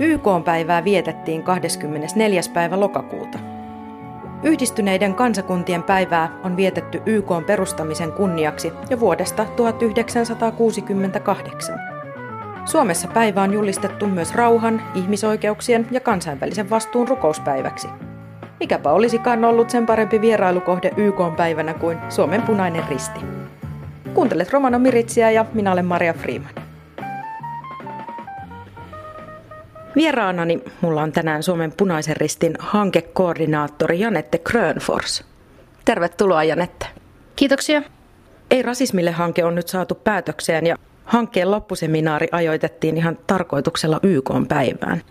YK-päivää vietettiin 24. päivä lokakuuta. Yhdistyneiden kansakuntien päivää on vietetty YK perustamisen kunniaksi jo vuodesta 1968. Suomessa päivä on julistettu myös rauhan, ihmisoikeuksien ja kansainvälisen vastuun rukouspäiväksi. Mikäpä olisikaan ollut sen parempi vierailukohde YK-päivänä kuin Suomen punainen risti. Kuuntelet Romano Miritsiä ja minä olen Maria Freeman. Vieraanani mulla on tänään Suomen punaisen ristin hankekoordinaattori Janette Krönfors. Tervetuloa Janette. Kiitoksia. Ei rasismille hanke on nyt saatu päätökseen ja hankkeen loppuseminaari ajoitettiin ihan tarkoituksella YK päivään.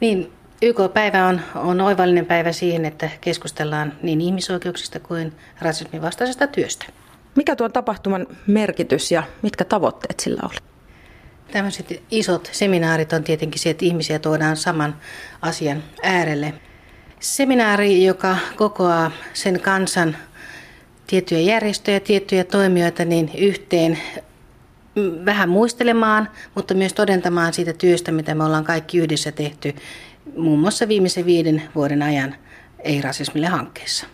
Niin, YK-päivä on, on oivallinen päivä siihen, että keskustellaan niin ihmisoikeuksista kuin rasismin vastaisesta työstä. Mikä tuon tapahtuman merkitys ja mitkä tavoitteet sillä oli? Tämmöiset isot seminaarit on tietenkin se, että ihmisiä tuodaan saman asian äärelle. Seminaari, joka kokoaa sen kansan tiettyjä järjestöjä, tiettyjä toimijoita niin yhteen vähän muistelemaan, mutta myös todentamaan siitä työstä, mitä me ollaan kaikki yhdessä tehty muun muassa viimeisen viiden vuoden ajan ei-rasismille hankkeessa.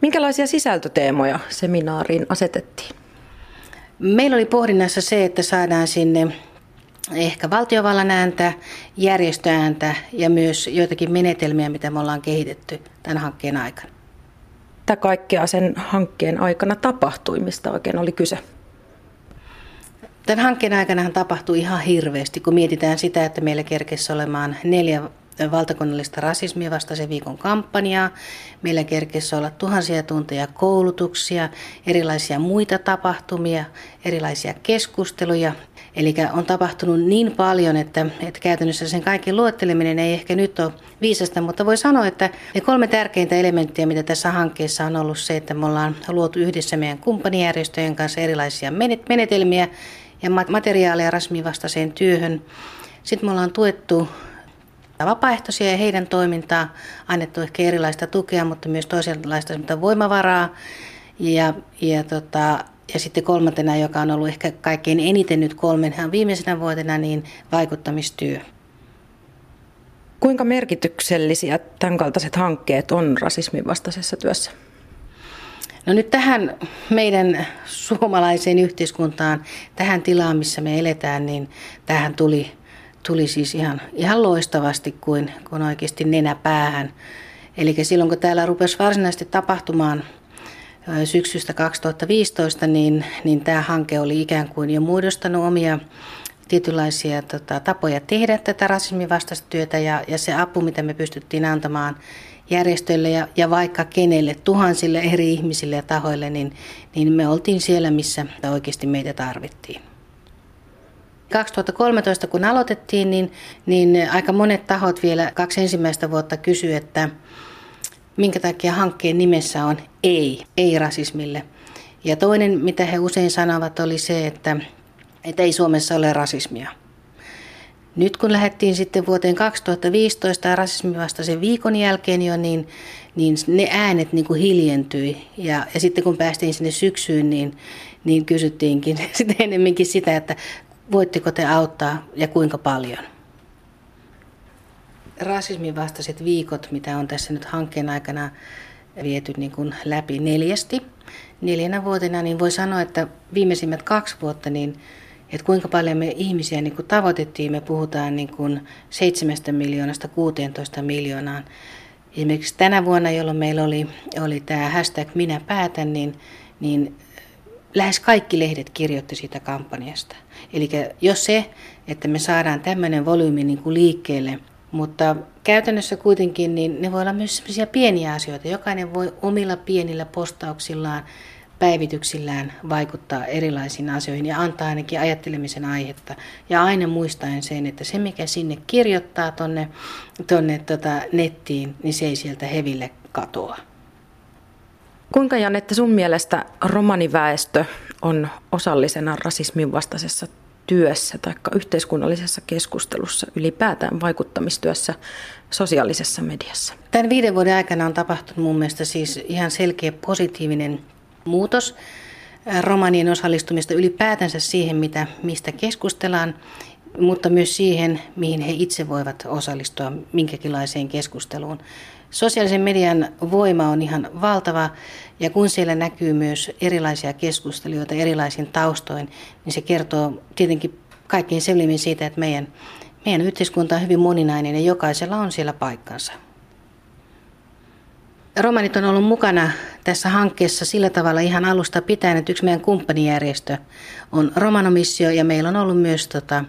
Minkälaisia sisältöteemoja seminaariin asetettiin? Meillä oli pohdinnassa se, että saadaan sinne ehkä valtiovallan ääntä, järjestöääntä ja myös joitakin menetelmiä, mitä me ollaan kehitetty tämän hankkeen aikana. Mitä kaikkea sen hankkeen aikana tapahtui, mistä oikein oli kyse? Tämän hankkeen aikana tapahtui ihan hirveästi, kun mietitään sitä, että meillä kerkesi olemaan neljä valtakunnallista rasismia vastaisen viikon kampanjaa. Meillä kerkesi olla tuhansia tunteja koulutuksia, erilaisia muita tapahtumia, erilaisia keskusteluja. Eli on tapahtunut niin paljon, että, että käytännössä sen kaiken luetteleminen ei ehkä nyt ole viisasta, mutta voi sanoa, että ne kolme tärkeintä elementtiä, mitä tässä hankkeessa on ollut se, että me ollaan luotu yhdessä meidän kumppanijärjestöjen kanssa erilaisia menetelmiä ja materiaaleja rasismin vastaiseen työhön. Sitten me ollaan tuettu vapaaehtoisia ja heidän toimintaa, annettu ehkä erilaista tukea, mutta myös toisenlaista voimavaraa. Ja, ja, tota, ja sitten kolmantena, joka on ollut ehkä kaikkein eniten nyt kolmen viimeisenä vuotena, niin vaikuttamistyö. Kuinka merkityksellisiä tämän kaltaiset hankkeet on rasismin vastaisessa työssä? No nyt tähän meidän suomalaiseen yhteiskuntaan, tähän tilaan, missä me eletään, niin tähän tuli tuli siis ihan, ihan loistavasti kuin, kuin oikeasti nenä päähän. Eli silloin kun täällä rupesi varsinaisesti tapahtumaan syksystä 2015, niin, niin tämä hanke oli ikään kuin jo muodostanut omia tietynlaisia tota, tapoja tehdä tätä rasismin vastaista työtä ja, ja se apu, mitä me pystyttiin antamaan järjestöille ja, ja vaikka kenelle, tuhansille eri ihmisille ja tahoille, niin, niin me oltiin siellä, missä oikeasti meitä tarvittiin. 2013 kun aloitettiin, niin, niin aika monet tahot vielä kaksi ensimmäistä vuotta kysyi, että minkä takia hankkeen nimessä on ei, ei rasismille. Ja toinen, mitä he usein sanovat, oli se, että, että ei Suomessa ole rasismia. Nyt kun lähdettiin sitten vuoteen 2015 ja rasismin vastaisen viikon jälkeen jo, niin, niin ne äänet niin kuin hiljentyi. Ja, ja sitten kun päästiin sinne syksyyn, niin, niin kysyttiinkin sitten enemmänkin sitä, että Voitteko te auttaa ja kuinka paljon? Rasismin vastaiset viikot, mitä on tässä nyt hankkeen aikana viety niin kuin läpi neljästi, neljänä vuotena, niin voi sanoa, että viimeisimmät kaksi vuotta, niin että kuinka paljon me ihmisiä niin kuin tavoitettiin, me puhutaan niin kuin 7 miljoonasta 16 miljoonaan. Esimerkiksi tänä vuonna, jolloin meillä oli, oli tämä hashtag Minä päätän, niin, niin lähes kaikki lehdet kirjoitti siitä kampanjasta. Eli jos se, että me saadaan tämmöinen volyymi niin kuin liikkeelle, mutta käytännössä kuitenkin niin ne voi olla myös sellaisia pieniä asioita. Jokainen voi omilla pienillä postauksillaan, päivityksillään vaikuttaa erilaisiin asioihin ja antaa ainakin ajattelemisen aihetta. Ja aina muistaen sen, että se mikä sinne kirjoittaa tonne, tonne tota nettiin, niin se ei sieltä heville katoa. Kuinka Janette sun mielestä romaniväestö on osallisena rasismin vastaisessa työssä tai yhteiskunnallisessa keskustelussa, ylipäätään vaikuttamistyössä sosiaalisessa mediassa? Tämän viiden vuoden aikana on tapahtunut mun mielestä siis ihan selkeä positiivinen muutos romanien osallistumista ylipäätänsä siihen, mitä, mistä keskustellaan. Mutta myös siihen, mihin he itse voivat osallistua minkäkinlaiseen keskusteluun. Sosiaalisen median voima on ihan valtava ja kun siellä näkyy myös erilaisia keskustelijoita erilaisin taustoin, niin se kertoo tietenkin kaikkein selvimmin siitä, että meidän, meidän yhteiskunta on hyvin moninainen ja jokaisella on siellä paikkansa. Romanit on ollut mukana tässä hankkeessa sillä tavalla ihan alusta pitäen, että yksi meidän kumppanijärjestö on Romanomissio ja meillä on ollut myös tota,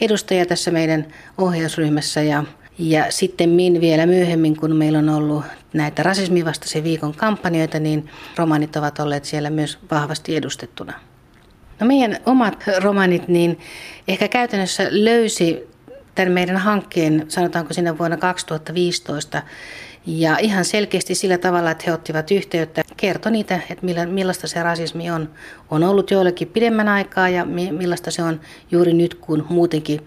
edustaja tässä meidän ohjausryhmässä ja ja sitten min vielä myöhemmin, kun meillä on ollut näitä rasismivastaisen viikon kampanjoita, niin romanit ovat olleet siellä myös vahvasti edustettuna. No meidän omat romanit niin ehkä käytännössä löysi tämän meidän hankkeen, sanotaanko sinne vuonna 2015, ja ihan selkeästi sillä tavalla, että he ottivat yhteyttä, kertoi niitä, että millaista se rasismi on. On ollut joillekin pidemmän aikaa ja millaista se on juuri nyt, kun muutenkin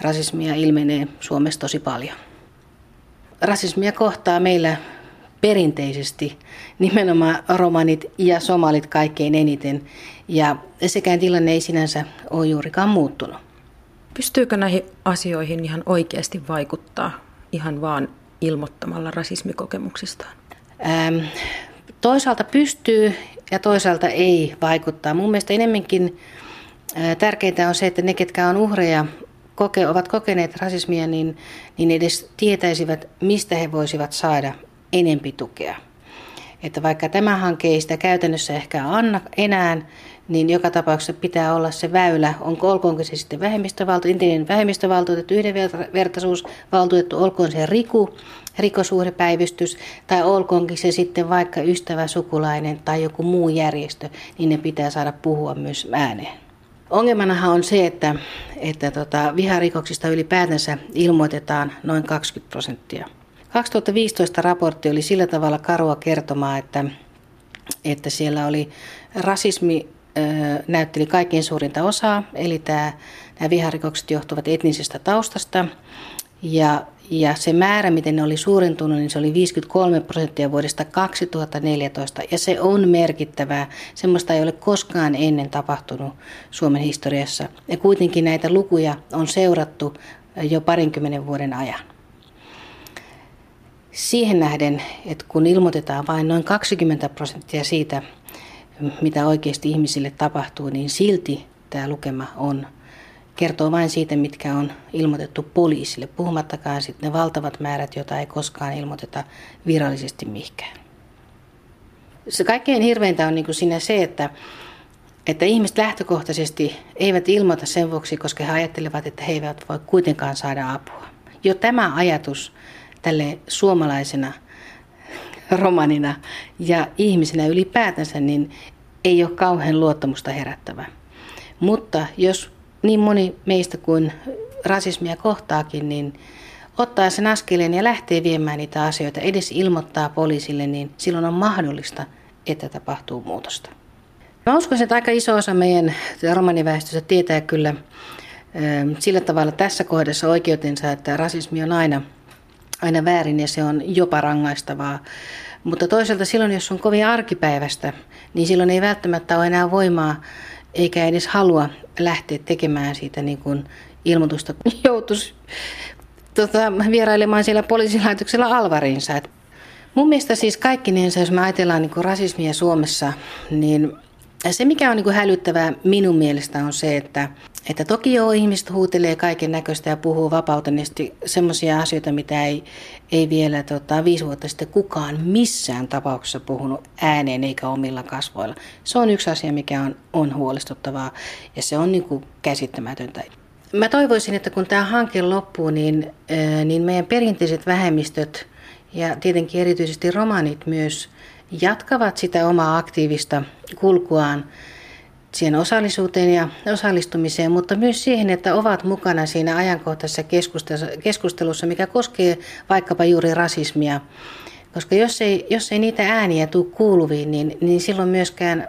rasismia ilmenee Suomessa tosi paljon. Rasismia kohtaa meillä perinteisesti nimenomaan romanit ja somalit kaikkein eniten. Ja sekään tilanne ei sinänsä ole juurikaan muuttunut. Pystyykö näihin asioihin ihan oikeasti vaikuttaa ihan vaan ilmoittamalla rasismikokemuksistaan? Ähm, toisaalta pystyy ja toisaalta ei vaikuttaa. Mun mielestä enemmänkin tärkeintä on se, että ne, ketkä on uhreja, koke, ovat kokeneet rasismia, niin, niin edes tietäisivät, mistä he voisivat saada enempi tukea. Että vaikka tämä hanke ei sitä käytännössä ehkä anna enää, niin joka tapauksessa pitää olla se väylä, onko olkoonko se sitten vähemmistövaltu, entinen vähemmistövaltuutettu, yhdenvertaisuusvaltuutettu, olkoon se Riku, rikosuhdepäivystys, tai olkoonkin se sitten vaikka ystävä, sukulainen tai joku muu järjestö, niin ne pitää saada puhua myös ääneen. Ongelmanahan on se, että, että tota, viharikoksista ylipäätänsä ilmoitetaan noin 20 prosenttia. 2015 raportti oli sillä tavalla karua kertomaa, että, että siellä oli rasismi näytteli kaikkein suurinta osaa, eli tämä, nämä viharikokset johtuvat etnisestä taustasta. Ja, ja se määrä, miten ne oli suurentunut, niin se oli 53 prosenttia vuodesta 2014. Ja se on merkittävää. Semmoista ei ole koskaan ennen tapahtunut Suomen historiassa. Ja kuitenkin näitä lukuja on seurattu jo parinkymmenen vuoden ajan. Siihen nähden, että kun ilmoitetaan vain noin 20 prosenttia siitä, mitä oikeasti ihmisille tapahtuu, niin silti tämä lukema on kertoo vain siitä, mitkä on ilmoitettu poliisille, puhumattakaan sitten ne valtavat määrät, joita ei koskaan ilmoiteta virallisesti mihinkään. Se kaikkein hirveintä on niin kuin siinä se, että, että ihmiset lähtökohtaisesti eivät ilmoita sen vuoksi, koska he ajattelevat, että he eivät voi kuitenkaan saada apua. Jo tämä ajatus tälle suomalaisena romanina ja ihmisenä ylipäätänsä, niin ei ole kauhean luottamusta herättävä. Mutta jos niin moni meistä kuin rasismia kohtaakin, niin ottaa sen askeleen ja lähtee viemään niitä asioita, edes ilmoittaa poliisille, niin silloin on mahdollista, että tapahtuu muutosta. Mä uskon, että aika iso osa meidän romaniväestöstä tietää kyllä sillä tavalla tässä kohdassa oikeutensa, että rasismi on aina, aina väärin ja se on jopa rangaistavaa. Mutta toisaalta silloin, jos on kovin arkipäivästä, niin silloin ei välttämättä ole enää voimaa eikä edes halua lähteä tekemään siitä niin kuin ilmoitusta, joutuisi tota, vierailemaan siellä poliisilaitoksella alvarinsa. Et mun mielestä siis kaikkinensa, jos me ajatellaan niin kuin rasismia Suomessa, niin se, mikä on niin kuin hälyttävää minun mielestä on se, että, että toki jo ihmiset huutelee kaiken näköistä ja puhuu vapautuneesti semmoisia asioita, mitä ei, ei vielä tota, viisi vuotta sitten kukaan missään tapauksessa puhunut ääneen eikä omilla kasvoilla. Se on yksi asia, mikä on, on huolestuttavaa ja se on niin kuin käsittämätöntä. Mä toivoisin, että kun tämä hanke loppuu, niin, niin meidän perinteiset vähemmistöt ja tietenkin erityisesti romanit myös – jatkavat sitä omaa aktiivista kulkuaan siihen osallisuuteen ja osallistumiseen, mutta myös siihen, että ovat mukana siinä ajankohtaisessa keskustelussa, mikä koskee vaikkapa juuri rasismia. Koska jos ei, jos ei niitä ääniä tule kuuluviin, niin, niin silloin myöskään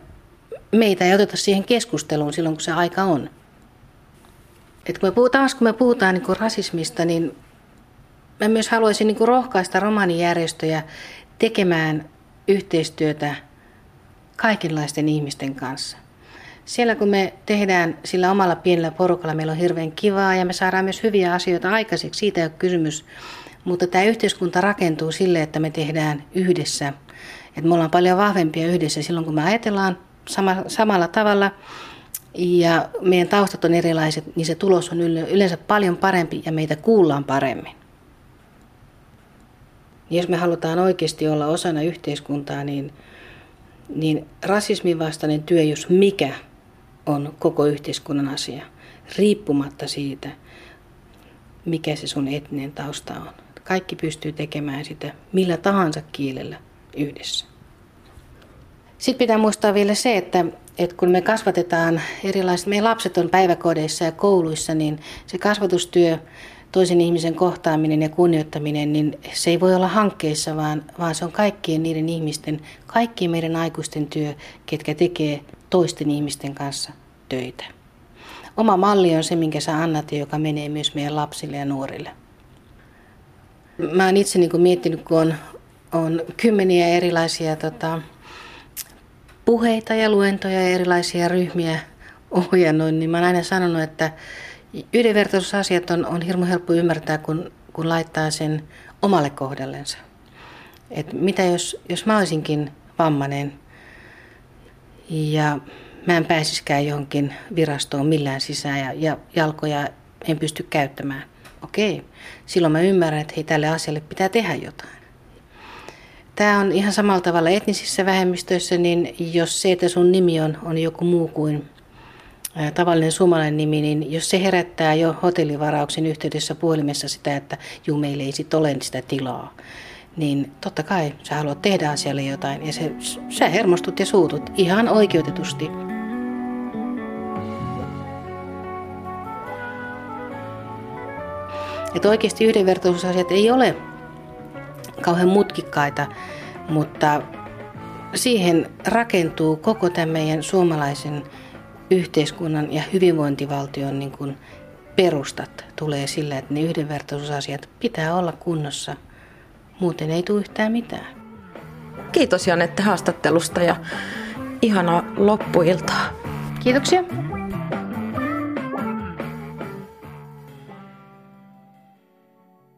meitä ei oteta siihen keskusteluun silloin, kun se aika on. Et kun me puhutaan, kun me puhutaan niin rasismista, niin mä myös haluaisin niin rohkaista romanijärjestöjä tekemään yhteistyötä kaikenlaisten ihmisten kanssa. Siellä kun me tehdään sillä omalla pienellä porukalla, meillä on hirveän kivaa ja me saadaan myös hyviä asioita aikaiseksi, siitä ei ole kysymys. Mutta tämä yhteiskunta rakentuu sille, että me tehdään yhdessä. Et me ollaan paljon vahvempia yhdessä silloin, kun me ajatellaan sama, samalla tavalla ja meidän taustat on erilaiset, niin se tulos on yleensä paljon parempi ja meitä kuullaan paremmin. Jos me halutaan oikeasti olla osana yhteiskuntaa, niin, niin rasismin vastainen työ, jos mikä, on koko yhteiskunnan asia, riippumatta siitä, mikä se sun etninen tausta on. Kaikki pystyy tekemään sitä millä tahansa kielellä yhdessä. Sitten pitää muistaa vielä se, että, että kun me kasvatetaan erilaiset, meidän lapset on päiväkodeissa ja kouluissa, niin se kasvatustyö, toisen ihmisen kohtaaminen ja kunnioittaminen, niin se ei voi olla hankkeissa, vaan, vaan se on kaikkien niiden ihmisten, kaikkien meidän aikuisten työ, ketkä tekee toisten ihmisten kanssa töitä. Oma malli on se, minkä sä annat ja joka menee myös meidän lapsille ja nuorille. Mä oon itse niin miettinyt, kun on, on kymmeniä erilaisia tota, puheita ja luentoja ja erilaisia ryhmiä ohjannut, niin mä oon aina sanonut, että yhdenvertaisuusasiat on, on hirmu helppo ymmärtää, kun, kun laittaa sen omalle kohdallensa. Et mitä jos, jos mä olisinkin vammainen ja mä en pääsiskään johonkin virastoon millään sisään ja, ja jalkoja en pysty käyttämään. Okei, silloin mä ymmärrän, että hei, tälle asialle pitää tehdä jotain. Tämä on ihan samalla tavalla etnisissä vähemmistöissä, niin jos se, että sun nimi on, on joku muu kuin tavallinen suomalainen nimi, niin jos se herättää jo hotellivarauksen yhteydessä puhelimessa sitä, että juu, meillä ei sit ole sitä tilaa, niin totta kai sä haluat tehdä asialle jotain ja se, sä hermostut ja suutut ihan oikeutetusti. Että oikeasti yhdenvertaisuusasiat ei ole kauhean mutkikkaita, mutta siihen rakentuu koko tämän meidän suomalaisen yhteiskunnan ja hyvinvointivaltion niin kuin perustat tulee sillä, että ne yhdenvertaisuusasiat pitää olla kunnossa. Muuten ei tule yhtään mitään. Kiitos Janette haastattelusta ja ihanaa loppuiltaa. Kiitoksia.